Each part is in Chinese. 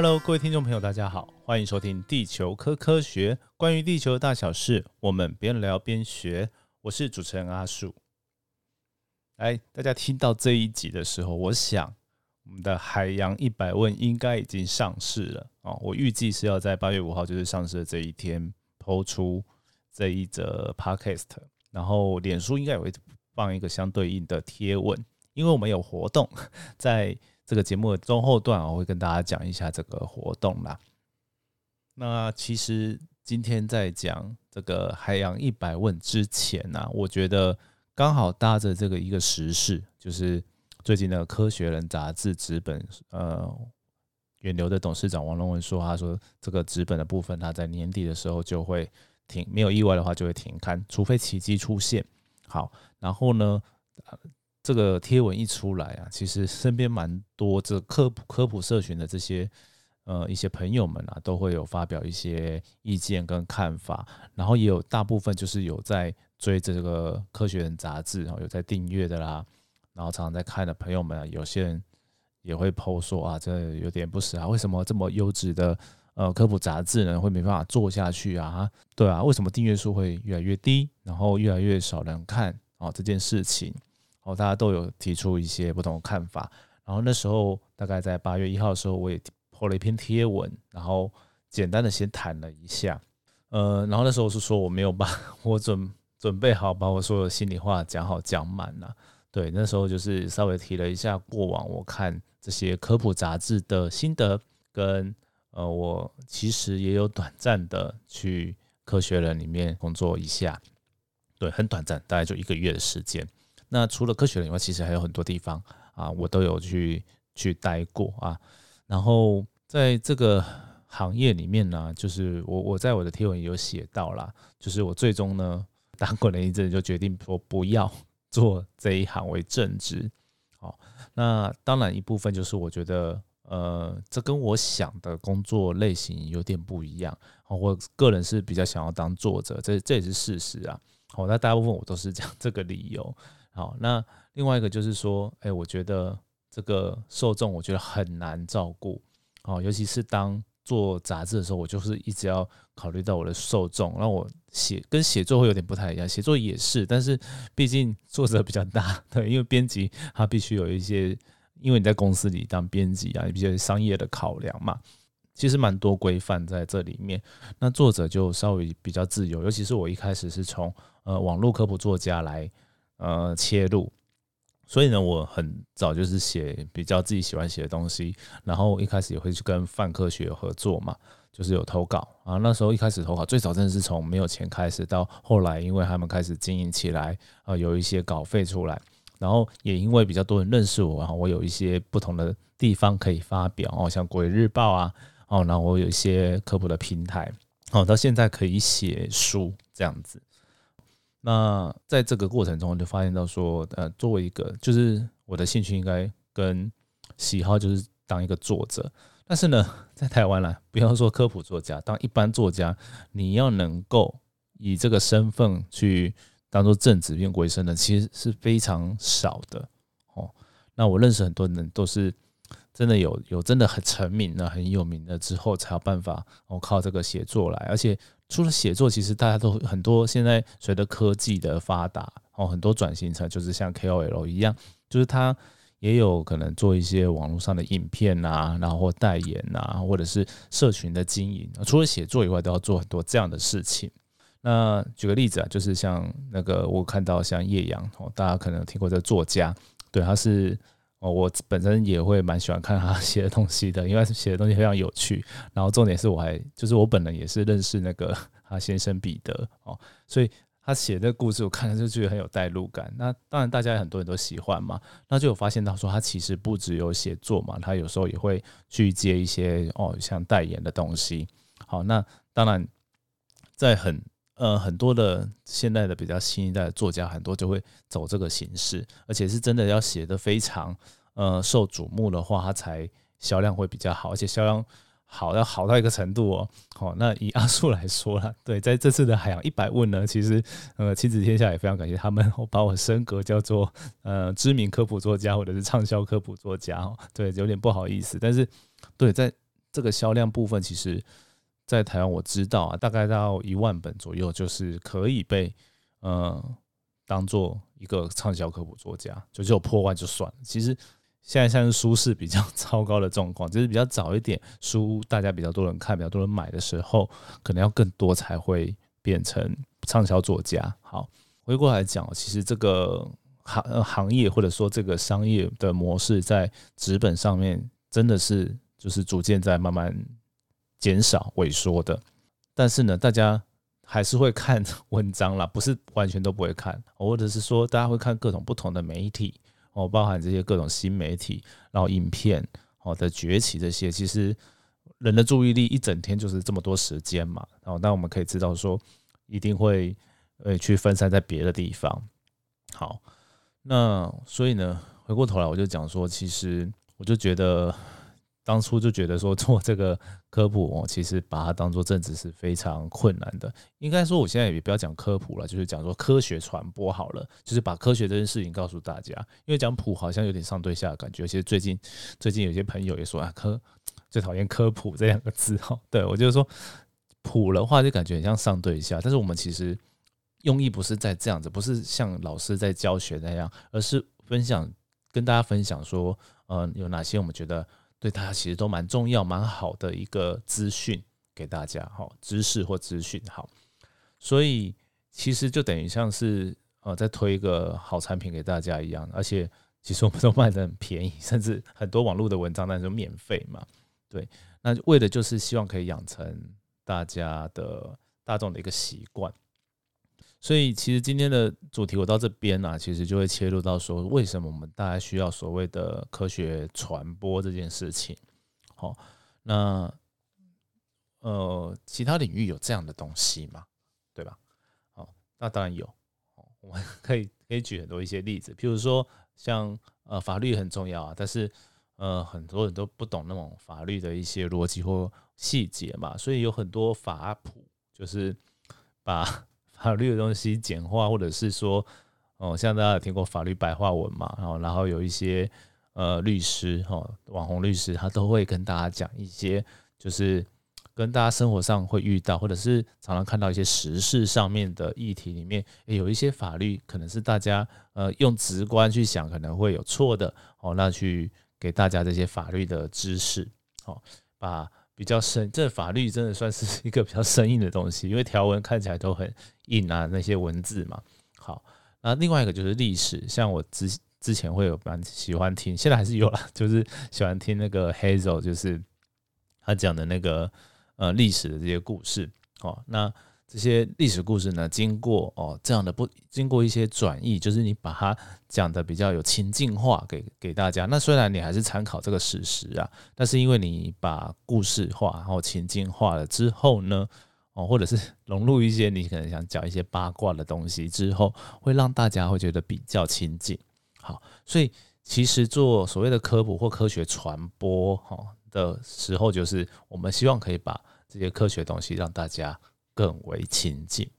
Hello，各位听众朋友，大家好，欢迎收听《地球科科学》，关于地球的大小事，我们边聊边学。我是主持人阿树。哎，大家听到这一集的时候，我想我们的海洋一百问应该已经上市了哦。我预计是要在八月五号，就是上市的这一天，抛出这一则 Podcast，然后脸书应该也会放一个相对应的贴文，因为我们有活动 在。这个节目的中后段，我会跟大家讲一下这个活动啦。那其实今天在讲这个海洋一百问之前呢，我觉得刚好搭着这个一个时事，就是最近的《科学人》杂志纸本，呃，远流的董事长王龙文说，他说这个纸本的部分，他在年底的时候就会停，没有意外的话就会停刊，除非奇迹出现。好，然后呢？这个贴文一出来啊，其实身边蛮多这科普科普社群的这些呃一些朋友们啊，都会有发表一些意见跟看法，然后也有大部分就是有在追这个科学人杂志，然后有在订阅的啦，然后常常在看的朋友们啊，有些人也会抛说啊，这有点不实啊，为什么这么优质的呃科普杂志呢，会没办法做下去啊？对啊，为什么订阅数会越来越低，然后越来越少人看啊这件事情？哦，大家都有提出一些不同的看法。然后那时候大概在八月一号的时候，我也破了一篇贴文，然后简单的先谈了一下。呃，然后那时候是说我没有把我准准备好把我所有心里话讲好讲满了。对，那时候就是稍微提了一下过往我看这些科普杂志的心得，跟呃，我其实也有短暂的去科学人里面工作一下。对，很短暂，大概就一个月的时间。那除了科学以外，其实还有很多地方啊，我都有去去待过啊。然后在这个行业里面呢，就是我我在我的贴文也有写到啦，就是我最终呢打滚了一阵，就决定我不要 做这一行为正职。好，那当然一部分就是我觉得，呃，这跟我想的工作类型有点不一样。我个人是比较想要当作者，这这也是事实啊。好，那大部分我都是讲这个理由。好，那另外一个就是说，哎，我觉得这个受众我觉得很难照顾，哦，尤其是当做杂志的时候，我就是一直要考虑到我的受众。那我写跟写作会有点不太一样，写作也是，但是毕竟作者比较大，对，因为编辑他必须有一些，因为你在公司里当编辑啊，你比较商业的考量嘛，其实蛮多规范在这里面。那作者就稍微比较自由，尤其是我一开始是从呃网络科普作家来。呃，切入，所以呢，我很早就是写比较自己喜欢写的东西，然后一开始也会去跟泛科学合作嘛，就是有投稿啊。那时候一开始投稿，最早真的是从没有钱开始，到后来因为他们开始经营起来，啊，有一些稿费出来，然后也因为比较多人认识我，然后我有一些不同的地方可以发表哦，像《国日报》啊，哦，然后我有一些科普的平台，哦，到现在可以写书这样子。那在这个过程中，就发现到说，呃，作为一个，就是我的兴趣应该跟喜好就是当一个作者，但是呢，在台湾啦，不要说科普作家，当一般作家，你要能够以这个身份去当做正职变为生的，其实是非常少的哦。那我认识很多人都是真的有有真的很成名的、很有名的之后，才有办法哦靠这个写作来，而且。除了写作，其实大家都很多。现在随着科技的发达，哦，很多转型成就是像 KOL 一样，就是他也有可能做一些网络上的影片啊，然后或代言啊，或者是社群的经营。除了写作以外，都要做很多这样的事情。那举个例子啊，就是像那个我看到像叶阳哦，大家可能听过这作家，对，他是。哦，我本身也会蛮喜欢看他 写的东西的，因为写的东西非常有趣。然后重点是我还就是我本人也是认识那个 他先生彼得哦，所以他写的故事我看了就觉得很有代入感。那当然大家很多人都喜欢嘛，那就有发现到说他其实不只有写作嘛，他有时候也会去接一些哦像代言的东西。好，那当然在很呃很多的现在的比较新一代的作家，很多就会走这个形式，而且是真的要写的非常呃受瞩目的话，它才销量会比较好，而且销量好要好到一个程度哦。好，那以阿树来说了，对，在这次的海洋一百问呢，其实呃亲子天下也非常感谢他们，我把我升格叫做呃知名科普作家或者是畅销科普作家哦。对，有点不好意思，但是对在。这个销量部分，其实，在台湾我知道啊，大概到一万本左右，就是可以被呃当做一个畅销科普作家，就只有破万就算了。其实现在像是书市比较 糟糕的状况，就是比较早一点书，大家比较多人看，比较多人买的时候，可能要更多才会变成畅销作家。好，回过来讲，其实这个行行业或者说这个商业的模式，在纸本上面真的是就是逐渐在慢慢减少萎缩的。但是呢，大家还是会看文章啦，不是完全都不会看，或者是说大家会看各种不同的媒体。哦，包含这些各种新媒体，然后影片哦的崛起，这些其实人的注意力一整天就是这么多时间嘛。然后，那我们可以知道说，一定会呃去分散在别的地方。好，那所以呢，回过头来我就讲说，其实我就觉得。当初就觉得说做这个科普哦，其实把它当做政治是非常困难的。应该说，我现在也不要讲科普了，就是讲说科学传播好了，就是把科学这件事情告诉大家。因为讲普好像有点上对下的感觉，而且最近最近有些朋友也说啊，科最讨厌科普这两个字哈。对我就是说普的话就感觉很像上对下，但是我们其实用意不是在这样子，不是像老师在教学那样，而是分享跟大家分享说，嗯，有哪些我们觉得。对大家其实都蛮重要、蛮好的一个资讯给大家，哈，知识或资讯好，所以其实就等于像是呃在推一个好产品给大家一样，而且其实我们都卖的很便宜，甚至很多网络的文章那是免费嘛，对，那为的就是希望可以养成大家的大众的一个习惯。所以，其实今天的主题我到这边呢，其实就会切入到说，为什么我们大家需要所谓的科学传播这件事情。好，那呃，其他领域有这样的东西吗？对吧？好，那当然有。我们可以可以举很多一些例子，譬如说，像呃，法律很重要啊，但是呃，很多人都不懂那种法律的一些逻辑或细节嘛，所以有很多法普就是把。法律的东西简化，或者是说，哦，像大家有听过法律白话文嘛，然后然后有一些呃律师哈，网红律师，他都会跟大家讲一些，就是跟大家生活上会遇到，或者是常常看到一些时事上面的议题里面，有一些法律可能是大家呃用直观去想可能会有错的哦，那去给大家这些法律的知识，哦，把。比较生，这法律真的算是 一个比较生硬的东西，因为条文看起来都很硬啊，那些文字嘛。好，那另外一个就是历史，像我之之前会有蛮喜欢听，现在还是有了，就是喜欢听那个 Hazel，就是他讲的那个呃历史的这些故事。哦，那。这些历史故事呢，经过哦这样的不经过一些转译，就是你把它讲的比较有情境化给给大家。那虽然你还是参考这个史实啊，但是因为你把故事化然后情境化了之后呢，哦或者是融入一些你可能想讲一些八卦的东西之后，会让大家会觉得比较亲近。好，所以其实做所谓的科普或科学传播哈的时候，就是我们希望可以把这些科学东西让大家。更为亲近，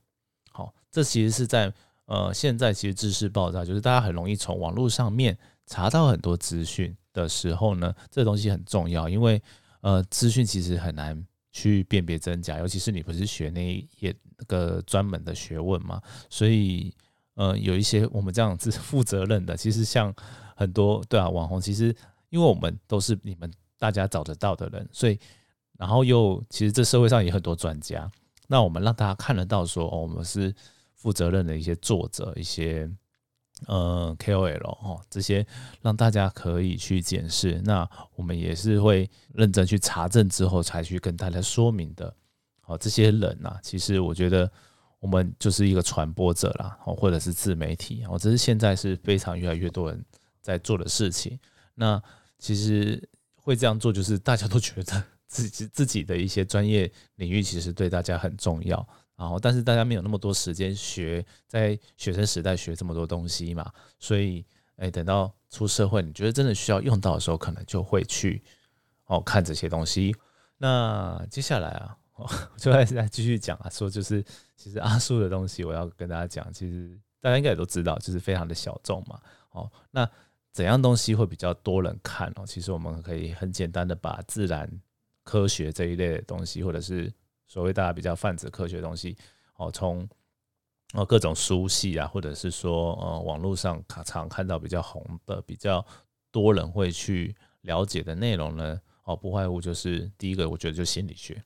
好，这其实是在呃，现在其实知识爆炸，就是大家很容易从网络上面查到很多资讯的时候呢，这东西很重要，因为呃，资讯其实很难去辨别真假，尤其是你不是学那一那个专门的学问嘛，所以呃，有一些我们这样子 负责任的，其实像很多对啊，网红其实因为我们都是你们大家找得到的人，所以然后又其实这社会上也很多专家。那我们让大家看得到，说哦我们是负责任的一些作者，一些呃 KOL 哦，这些让大家可以去检视。那我们也是会认真去查证之后，才去跟大家说明的。哦，这些人呐，其实我觉得我们就是一个传播者啦，哦，或者是自媒体，哦，这是现在是非常越来越多人在做的事情。那其实会这样做，就是大家都觉得。自己自己的一些专业领域其实对大家很重要，然后但是大家没有那么多时间学，在学生时代学这么多东西嘛，所以哎，等到出社会，你觉得真的需要用到的时候，可能就会去哦看这些东西。那接下来啊，我 就再再继续讲啊，说就是其实阿叔的东西，我要跟大家讲，其实大家应该也都知道，就是非常的小众嘛。哦，那怎样东西会比较多人看哦？其实我们可以很简单的把自然。科学这一类的东西，或者是所谓大家比较泛指科学的东西，哦，从哦各种书系啊，或者是说呃网络上常看到比较红的、比较多人会去了解的内容呢，哦，不外乎就是第一个，我觉得就心理学，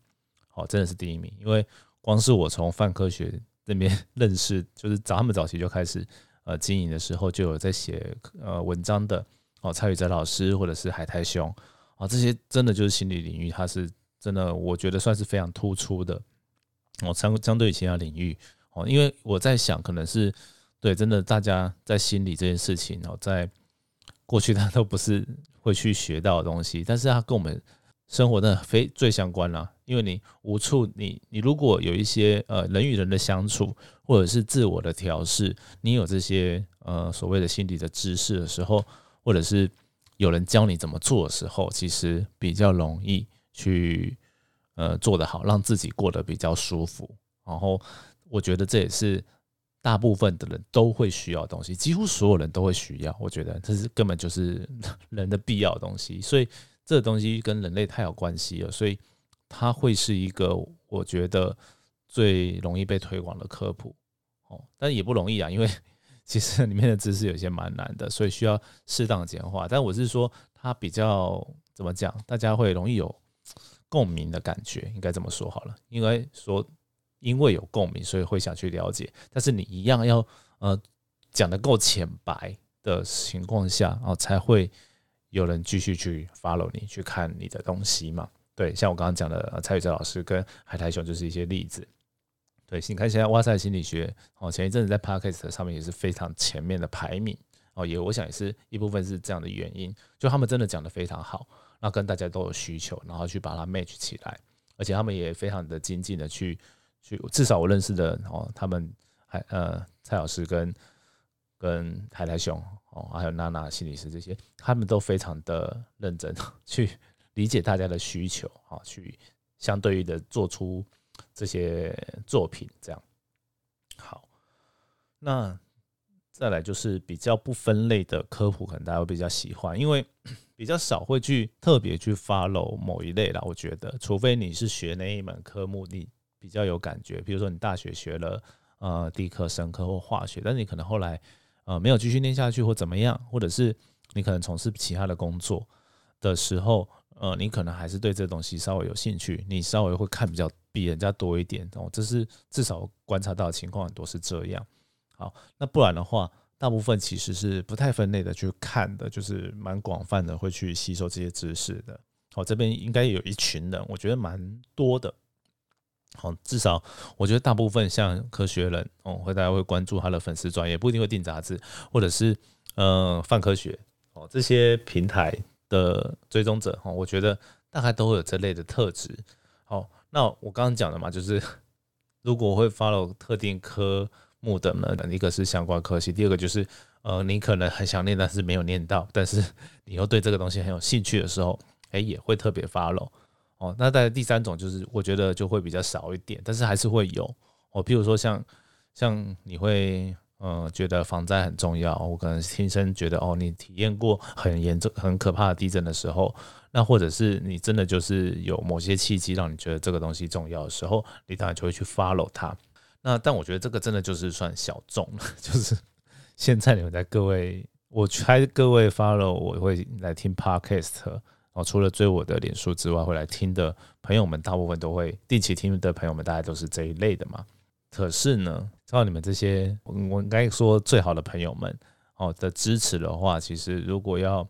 哦，真的是第一名，因为光是我从泛科学那边认识，就是早他们早期就开始呃经营的时候，就有在写呃文章的哦，蔡宇哲老师或者是海苔兄啊，这些真的就是心理领域，它是真的，我觉得算是非常突出的哦，相相对于其他领域哦，因为我在想，可能是对真的大家在心理这件事情哦，在过去 他都不是会去学到的东西，但是它跟我们。生活的非最相关啦，因为你无处，你你如果有一些呃人与人的相处，或者是自我的调试，你有这些呃所谓的心理的知识的时候，或者是有人教你怎么做的时候，其实比较容易去呃做得好，让自己过得比较舒服。然后我觉得这也是大部分的人都会需要的东西，几乎所有人都会需要。我觉得这是根本就是人的必要的东西，所以。这个东西跟人类太有关系了，所以它会是一个我觉得最容易被推广的科普哦，但也不容易啊，因为其实 里面的知识有些蛮难的，所以需要适当简化。但我是说，它比较怎么讲，大家会容易有共鸣的感觉，应该这么说好了。因为说因为有共鸣，所以会想去了解。但是你一样要呃讲的够浅白的情况下哦，才会。有人继续去 follow 你去看你的东西嘛？对，像我刚刚讲的蔡宇哲老师跟海苔熊就是一些例子。对，你看现在哇塞心理学哦，前一阵子在 podcast 上面也是非常前面的排名哦，也我想也是一部分是这样的原因，就他们真的讲的非常好，那跟大家都有需求，然后去把它 match 起来，而且他们也非常的精进的去去，至少我认识的哦，他们还呃蔡老师跟跟海苔熊。哦，还有娜娜心理师这些，他们都非常的认真去理解大家的需求，啊，去相对于的做出这些作品，这样好。那再来就是比较不分类的科普，可能大家会比较喜欢，因为 比较少会去特别去 follow 某一类啦。我觉得，除非你是学那一门科目，你比较有感觉，比如说你大学学了呃地科、生科或化学，但是你可能后来。呃，没有继续念下去或怎么样，或者是你可能从事其他的工作的时候，呃，你可能还是对这东西稍微有兴趣，你稍微会看比较比人家多一点哦。这是至少观察到的情况很多是这样。好，那不然的话，大部分其实是不太分类的去看的，就是蛮广泛的会去吸收这些知识的。好，这边应该有一群人，我觉得蛮多的。好，至少我觉得大部分像科学人哦，会大家会关注他的粉丝专业，不一定会订杂志，或者是呃泛科学哦这些平台的追踪者哦，我觉得大概都会有这类的特质。好，那我刚刚讲的嘛，就是 如果会 follow 特定科目的呢，一个是相关科系，第二个就是呃你可能很想念，但是没有念到，但是你又对这个东西很有兴趣的时候，哎也会特别 follow。哦，那在第三种就是，我觉得就会比较少一点，但是还是会有哦。譬如说像像你会嗯觉得防灾很重要，我可能亲身觉得哦，你体验过很严重、很可怕的地震的时候，那或者是你真的就是有某些契机让你觉得这个东西重要的时候，你当然就会去 follow 它。那但我觉得这个真的就是算小众了，就是现在你们在各位，我猜各位 follow 我会来听 podcast。哦，除了追我的脸书之外，会来听的朋友们，大部分都会定期听的朋友们，大概都是这一类的嘛。可是呢，照你们这些，我应该说最好的朋友们哦的支持的话，其实如果要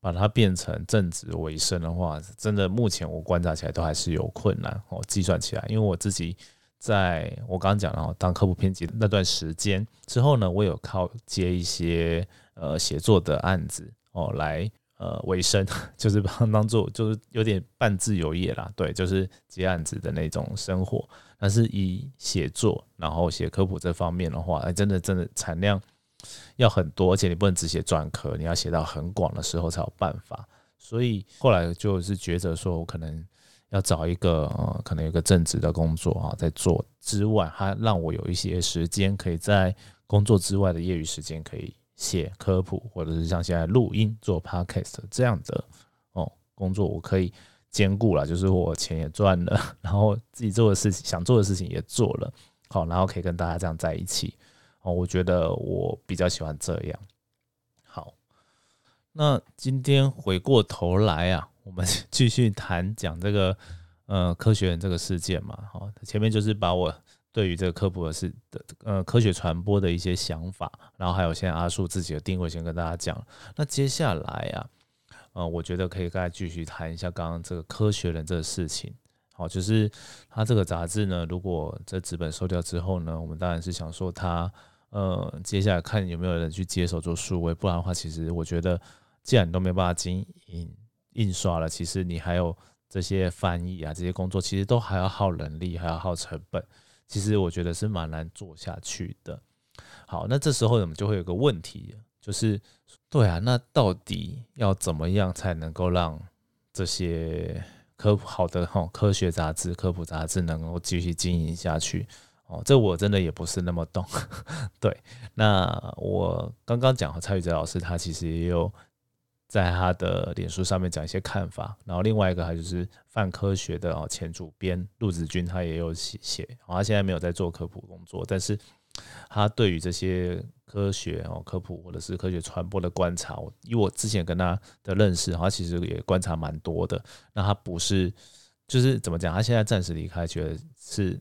把它变成正职为生的话，真的目前我观察起来都还是有困难哦。计算起来，因为我自己在我刚刚讲了当科普编辑那段时间之后呢，我有靠接一些呃写作的案子哦来。呃，为生 就是把它当做就是有点半自由业啦，对，就是接案子的那种生活。但是以写作，然后写科普这方面的话，哎，真的真的产量要很多，而且你不能只写专科，你要写到很广的时候才有办法。所以后来就是抉择说，我可能要找一个呃，可能有个正职的工作啊，在做之外，还让我有一些时间可以在工作之外的业余时间可以。写科普，或者是像现在录音做 podcast 这样的哦工作，我可以兼顾了，就是我钱也赚了，然后自己做的事情想做的事情也做了，好，然后可以跟大家这样在一起，哦，我觉得我比较喜欢这样。好，那今天回过头来啊，我们继续谈讲这个呃科学人这个事件嘛，好，前面就是把我。对于这个科普的是的，呃，科学传播的一些想法，然后还有现在阿树自己的定位，先跟大家讲。那接下来啊，呃，我觉得可以再继续谈一下刚刚这个科学人这个事情。好，就是他这个杂志呢，如果这纸本收掉之后呢，我们当然是想说他，呃，接下来看有没有人去接手做数位，不然的话，其实我觉得，既然你都没办法经营印刷了，其实你还有这些翻译啊，这些工作，其实都还要耗人力，还要耗成本。其实我觉得是蛮难做下去的。好，那这时候我们就会有个问题，就是对啊，那到底要怎么样才能够让这些科普好的哈科学杂志、科普杂志能够继续经营下去？哦，这我真的也不是那么懂。对，那我刚刚讲和蔡宇哲老师，他其实也有。在他的脸书上面讲一些看法，然后另外一个还就是泛科学的哦前主编陆子君，他也有写写，他现在没有在做科普工作，但是他对于这些科学哦科普或者是科学传播的观察，以我之前跟他的认识，他其实也观察蛮多的。那他不是就是怎么讲？他现在暂时离开，觉得是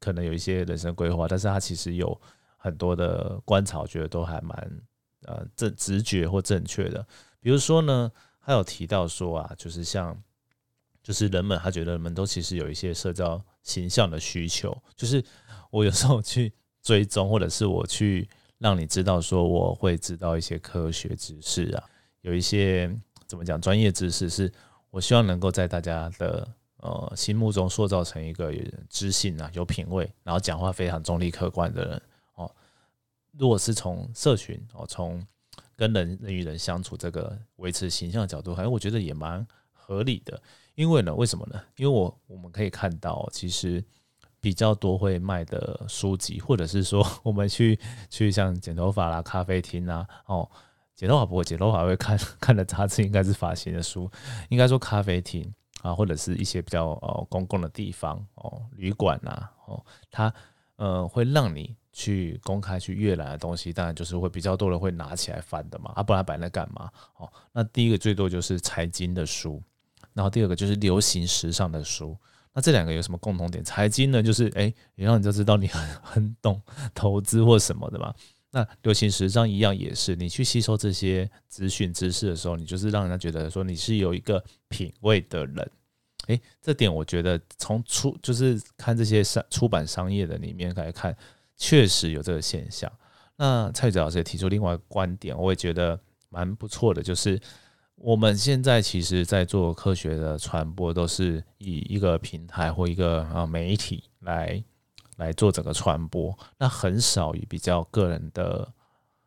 可能有一些人生规划，但是他其实有很多的观察，我觉得都还蛮呃正直觉或正确的。比如说呢，他有提到说啊，就是像，就是人们他觉得人们都其实有一些社交形象的需求，就是我有时候去追踪，或者是我去让你知道说我会知道一些科学知识啊，有一些怎么讲专业知识，是我希望能够在大家的呃心目中塑造成一个知性啊、有品味，然后讲话非常中立客观的人哦。如果是从社群哦，从跟人人与人相处，这个维持形象的角度，反正我觉得也蛮合理的。因为呢，为什么呢？因为我我们可以看到，其实比较多会卖的书籍，或者是说我们去去像剪头发啦、咖啡厅啊，哦，剪头发不会，剪头发会看看的杂志应该是发型的书，应该说咖啡厅啊，或者是一些比较呃公共的地方哦，旅馆呐，哦，它呃会让你。去公开去阅览的东西，当然就是会比较多人会拿起来翻的嘛，啊，不然摆那干嘛？哦，那第一个最多就是财经的书，然后第二个就是流行时尚的书。那这两个有什么共同点？财经呢，就是哎，也让你就知道你很很懂投资或什么的嘛。那流行时尚一样也是，你去吸收这些资讯知识的时候，你就是让人家觉得说你是有一个品味的人。哎，这点我觉得从出就是看这些商出版商业的里面来看。确实有这个现象。那蔡子老师也提出另外一个观点，我也觉得蛮不错的，就是我们现在其实，在做科学的传播，都是以一个平台或一个啊媒体来来做整个传播，那很少以比较个人的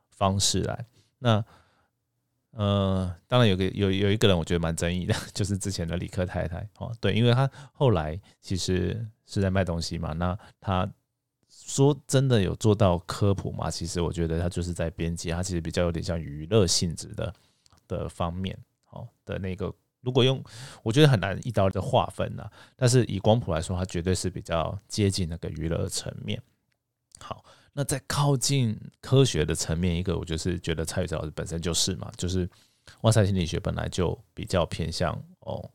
方式来。那呃，当然有个有有一个人，我觉得蛮争议的，就是之前的李克太太哦，对，因为他后来其实是在卖东西嘛，那他。说真的有做到科普吗？其实我觉得他就是在编辑，他其实比较有点像娱乐性质的的方面，哦的那个。如果用，我觉得很难一刀的划分呐。但是以光谱来说，它绝对是比较接近那个娱乐层面。好，那在靠近科学的层面，一个我就是觉得蔡宇哲老师本身就是嘛，就是哇塞心理学本来就比较偏向哦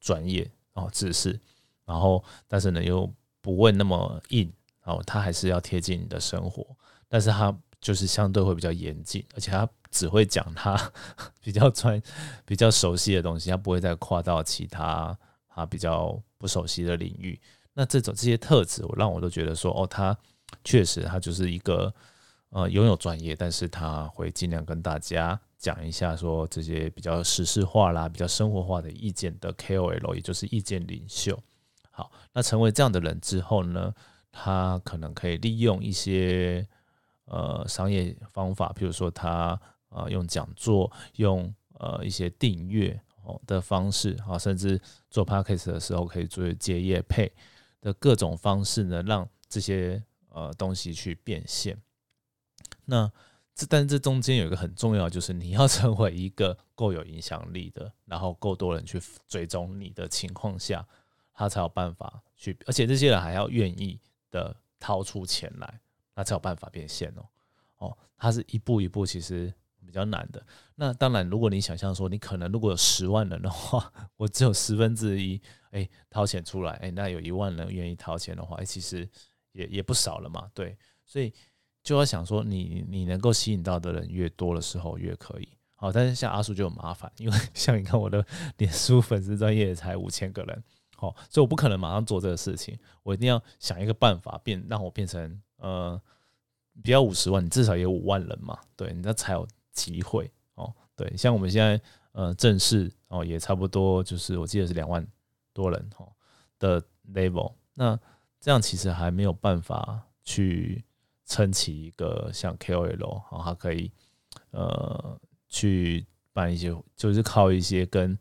专业哦知识，然后但是呢又不问那么硬。哦，他还是要贴近你的生活，但是他就是相对会比较严谨，而且他只会讲他 比较专、比较熟悉的东西，他不会再跨到其他他比较不熟悉的领域。那这种这些特质，我让我都觉得说，哦，他确实他就是一个呃拥有专业，但是他会尽量跟大家讲一下说这些比较实事化啦、比较生活化的意见的 KOL，也就是意见领袖。好，那成为这样的人之后呢？他可能可以利用一些呃商业方法，比如说他呃用讲座、用呃一些订阅哦的方式啊，甚至做 podcast 的时候可以做接业配的各种方式呢，让这些呃东西去变现。那这但是这中间有一个很重要，就是你要成为一个够有影响力的，然后够多人去追踪你的情况下，他才有办法去，而且这些人还要愿意的掏出钱来，那才有办法变现哦。哦，它是一步一步，其实比较难的。那当然，如果你想象说，你可能如果有十万人的话，我只有十分之一，哎，掏钱出来，哎，那有一万人愿意掏钱的话，哎，其实也也不少了嘛。对，所以。就要想说，你你能够吸引到的人越多的时候越可以。好，但是像阿叔就很麻烦，因为 像你看我的脸书粉丝专业才五千个人，好，所以我不可能马上做这个事情，我一定要想一个办法变让我变成呃，不要五十万，你至少有五万人嘛，对，你那才有机会哦。对，像我们现在呃正式哦也差不多就是我记得是两万多人哦的 level，那这样其实还没有办法去。撑起一个像 KOL，然后可以呃去办一些，就是靠一些跟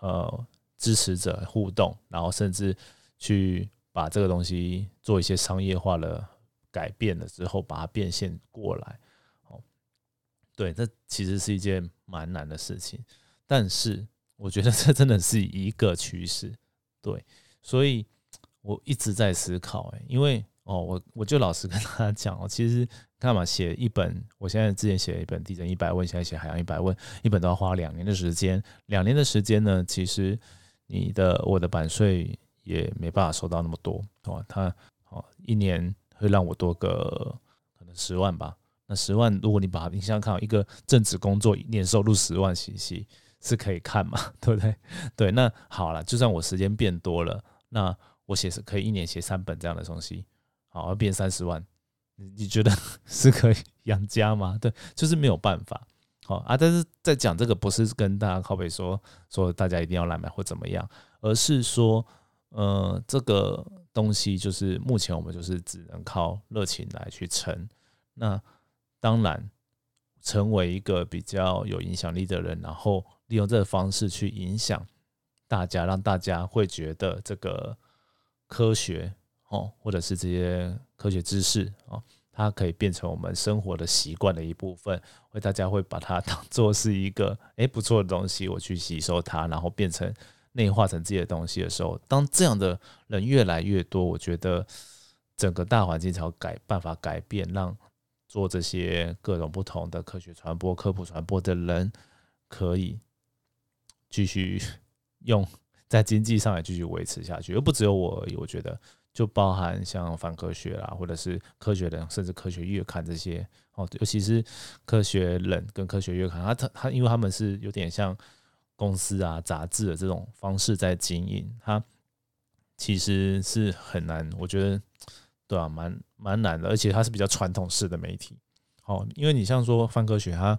呃支持者互动，然后甚至去把这个东西做一些商业化的改变了之后，把它变现过来。哦，对，这其实是一件蛮难的事情，但是我觉得这真的是一个趋势。对，所以我一直在思考，哎，因为。哦，我我就老实跟大家讲哦，其实看嘛，写一本，我现在之前写一本《地震一百问》，现在写《海洋一百问》，一本都要花两年的时间。两年的时间呢，其实你的我的版税也没办法收到那么多哦。他哦，一年会让我多个可能十万吧。那十万，如果你把你想想看，一个正职工作年收入十万，其实是可以看嘛，对不对？对，那好了，就算我时间变多了，那我写是可以一年写三本这样的东西。好，要变三十万，你你觉得 是可以养家吗？对，就是没有办法。啊，但是在讲这个，不是跟大家靠背说说大家一定要来买或怎么样，而是说，呃，这个东西就是目前我们就是只能靠热情来去撑。那当然，成为一个比较有影响力的人，然后利用这个方式去影响大家，让大家会觉得这个科学。哦，或者是这些科学知识哦，它可以变成我们生活的习惯的一部分，会大家会把它当 做是一个诶不错的东西，我去吸收它，然后变成内化成自己的东西的时候，当这样的人越来越多，我觉得整个大环境才改办法改变，让做这些各种不同的科学传播、科普传播的人可以继续 用在经济上也继续维持下去，而不只有我而已，我觉得。就包含像反科学啦，或者是科学人，甚至科学月刊这些哦，尤其是科学人跟科学月刊，它它它，因为他们是有点像公司啊、杂志的这种方式在经营，它其实是很难，我觉得对啊，蛮蛮难的，而且它是比较传统式的媒体哦，因为你像说泛科学，它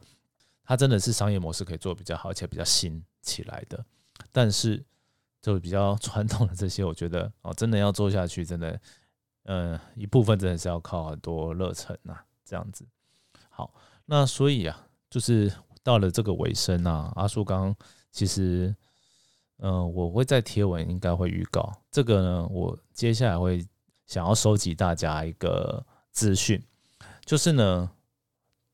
它真的是商业模式可以做比较好，而且比较新起来的，但是。就比较 传统的这些，我觉得哦，真的要做下去，真的，嗯，一部分真的是要靠很多热忱呐，这样子。好，那所以啊，就是到了这个尾声啊，阿叔刚其实，嗯，我会在贴文应该会预告这个呢，我接下来会想要收集大家一个资讯，就是呢，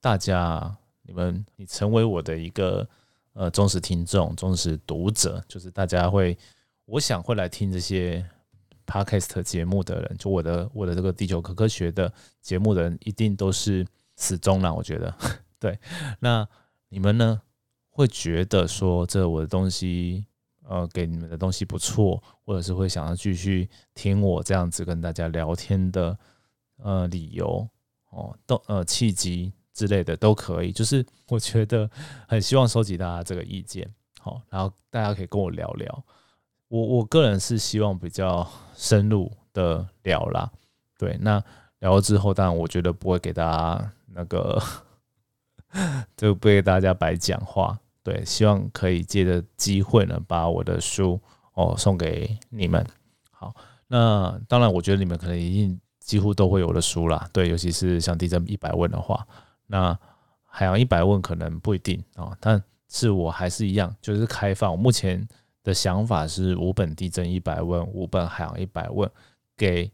大家你们你成为我的一个呃忠实听众、忠实读者，就是大家会。我想会来听这些 podcast 节目的人，就我的我的这个地球科科学的节目的人，一定都是死忠了。我觉得，对。那你们呢，会觉得说这我的东西，呃，给你们的东西不错，或者是会想要继续听我这样子跟大家聊天的，呃，理由哦，都呃契机之类的都可以。就是我觉得很希望收集大家这个意见，好，然后大家可以跟我聊聊。我我个人是希望比较深入的聊啦，对，那聊了之后，当然我觉得不会给大家 那个，就不给大家白讲话，对，希望可以借着机会呢，把我的书哦送给你们。好，那当然，我觉得你们可能已经几乎都会有的书啦，对，尤其是像地震一百问的话，那海洋一百问可能不一定啊，但是我还是一样，就是开放，目前。的想法是五本地震一百问，五本海洋一百问，给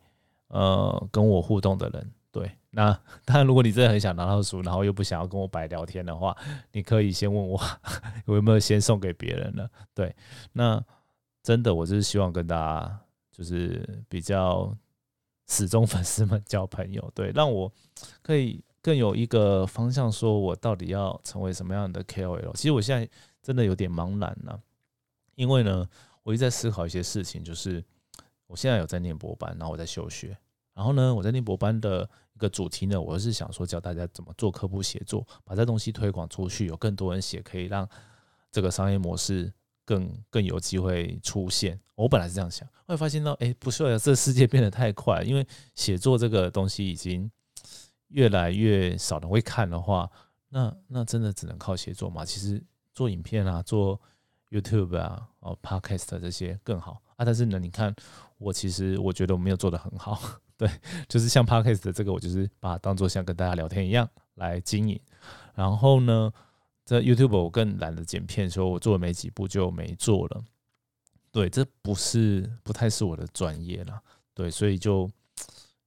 呃跟我互动的人，对，那当然，如果你真的很想拿到书，然后又不想要跟我白聊天的话，你可以先问我 我有没有先送给别人了。对，那真的我就是希望跟大家就是比较始终粉丝们交朋友，对，让我可以更有一个方向，说我到底要成为什么样的 KOL。其实我现在真的有点茫然了，因为呢，我一直在思考一些事情，就是我现在有在念博班，然后我在休学。然后呢，我在念博班的一个主题呢，我是想说教大家怎么做科普写作，把这东西推广出去，有更多人写，可以让这个商业模式更更有机会出现。我本来是这样想，后来发现到，哎，不是，这世界变得太快，因为写作这个东西已经越来越少人会看的话，那那真的只能靠写作嘛？其实做影片啊，做 YouTube 啊，哦，Podcast 这些更好啊。但是呢，你看我其实我觉得我没有做的很好。对，就是像 podcast 这个，我就是把它当做像跟大家聊天一样来经营。然后呢，在 YouTube 我更懒得剪片，所以我做了没几部就没做了。对，这不是不太是我的专业了。对，所以就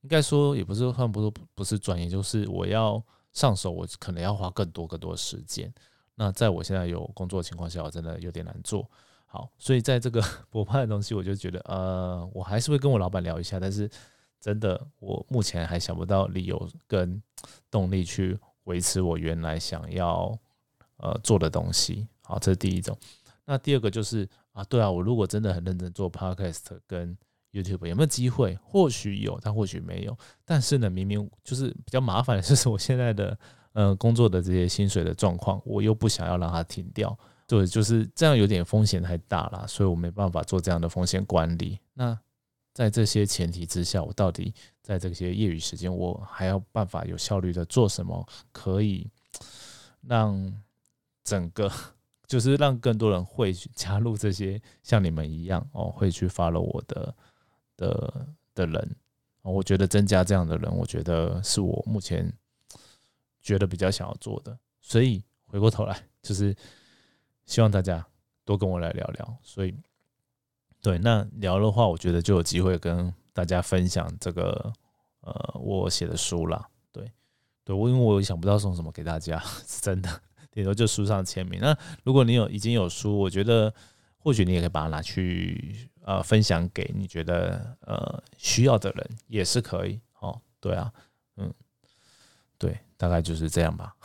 应该说也不是算不说不是专业，就是我要上手，我可能要花更多更多时间。那在我现在有工作的情况下，我真的有点难做好。所以在这个 博拍的东西，我就觉得呃，我还是会跟我老板聊一下，但是。真的，我目前还想不到理由跟动力去维持我原来想要呃做的东西。好，这是第一种。那第二个就是啊，对啊，我如果真的很认真做 Podcast 跟 YouTube，有没有机会？或许有，但或许没有。但是呢，明明就是比较麻烦的就是我现在的呃工作的这些薪水的状况，我又不想要让它停掉，对，就是这样有点风险太大了，所以我没办法做这样的风险管理。那在这些前提之下，我到底在这些业余时间，我还要办法有效率的做什么，可以让整个 就是让更多人会加入这些像你们一样哦，会去 follow 我的的的人，我觉得增加这样的人，我觉得是我目前觉得比较想要做的。所以回过头来，就是希望大家多跟我来聊聊。所以。对，那聊的话，我觉得就有机会跟大家分享这个呃我写的书啦。对，对我因为我想不到送什么给大家，是真的，顶多就书上签名。那如果你有已经有书，我觉得或许你也可以把它拿去呃分享给你觉得呃需要的人，也是可以哦。对啊，嗯，对，大概就是这样吧。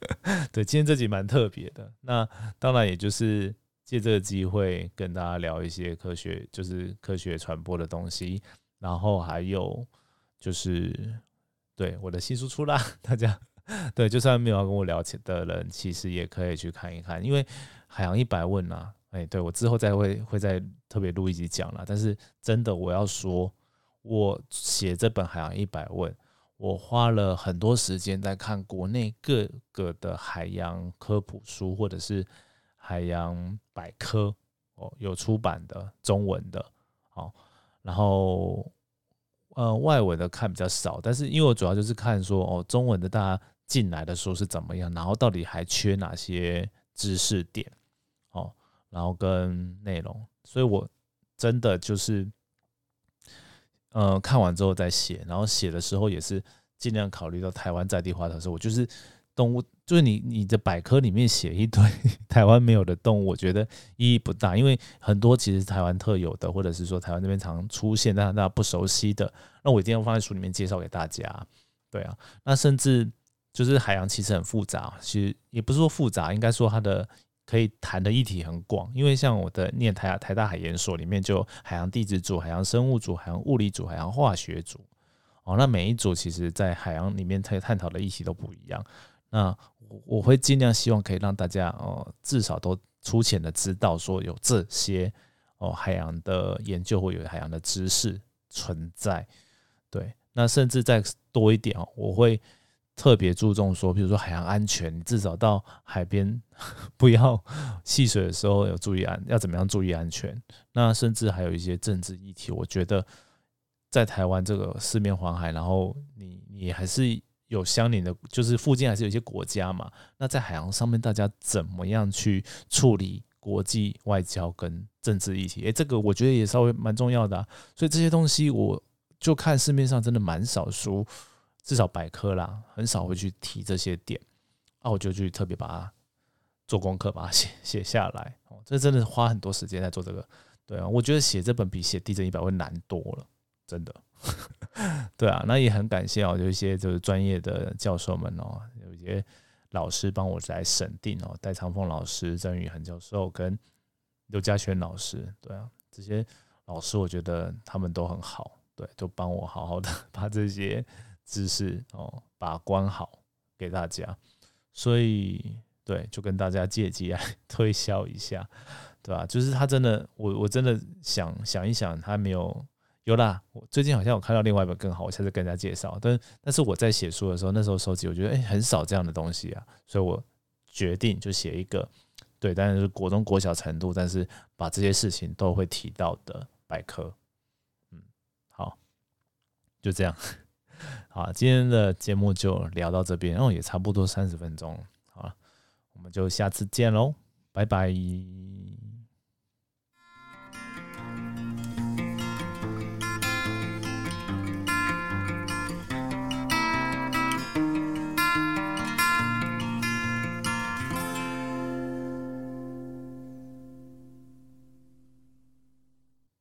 对，今天这集蛮特别的。那当然也就是。借这个机会跟大家聊一些科学，就是科学传播的东西，然后还有就是对我的新书出啦，大家对就算没有要跟我聊起的人，其实也可以去看一看，因为海洋一百问啊，哎，对我之后再会会再特别录一集讲了。但是真的我要说，我写这本海洋一百问，我花了很多时间在看国内各个的海洋科普书，或者是。海洋百科哦，有出版的中文的，好，然后呃外文的看比较少，但是因为我主要就是看说哦中文的大家进来的时候是怎么样，然后到底还缺哪些知识点，哦，然后跟内容，所以我真的就是呃看完之后再写，然后写的时候也是尽量考虑到台湾在地化的时候，我就是。动物就是你，你的百科里面写一堆 台湾没有的动物，我觉得意义不大，因为很多其实台湾特有的，或者是说台湾那边常出现但大家不熟悉的，那我一定要放在书里面介绍给大家。对啊，那甚至就是海洋其实很复杂，其实也不是说复杂，应该说它的可以谈的议题很广，因为像我的念台台大海研所里面就海洋地质组、海洋生物组、海洋物理组、海洋化学组，哦，那每一组其实在海洋里面在探讨的议题都不一样。那我我会尽量希望可以让大家哦，至少都粗浅的知道说有这些哦海洋的研究或有海洋的知识存在。对，那甚至再多一点哦，我会特别注重说，比如说海洋安全，至少到海边 不要戏水的时候有注意安，要怎么样注意安全。那甚至还有一些政治议题，我觉得在台湾这个四面环海，然后你你还是。有相邻的，就是附近还是有一些国家嘛。那在海洋上面，大家怎么样去处理国际外交跟政治议题？诶，这个我觉得也稍微蛮重要的。所以这些东西，我就看市面上真的蛮少书至少百科啦，很少会去提这些点，啊，我就去特别把它做功课，把它写写下来。哦，这真的花很多时间在做这个。对啊，我觉得写这本比写地震一百会难多了，真的。对啊，那也很感谢哦，有一些就是专业的教授们哦，有一些老师帮我来审定哦，戴长凤老师、郑宇恒教授跟刘家轩老师，对啊，这些老师我觉得他们都很好，对，都帮我好好的 把这些知识哦把关好给大家，所以对，就跟大家借机来推销一下，对吧？就是他真的，我我真的想想一想，他没有。有啦，我最近好像有看到另外一本更好，我下次跟大家介绍。但但是我在写书的时候，那时候收集，我觉得哎很少这样的东西啊，所以我决定就写一个，对，当然是国中国小程度，但是把这些事情都会提到的百科。嗯，好，就这样，好，今天的节目就聊到这边，然后也差不多三十分钟，好，我们就下次见喽，拜拜。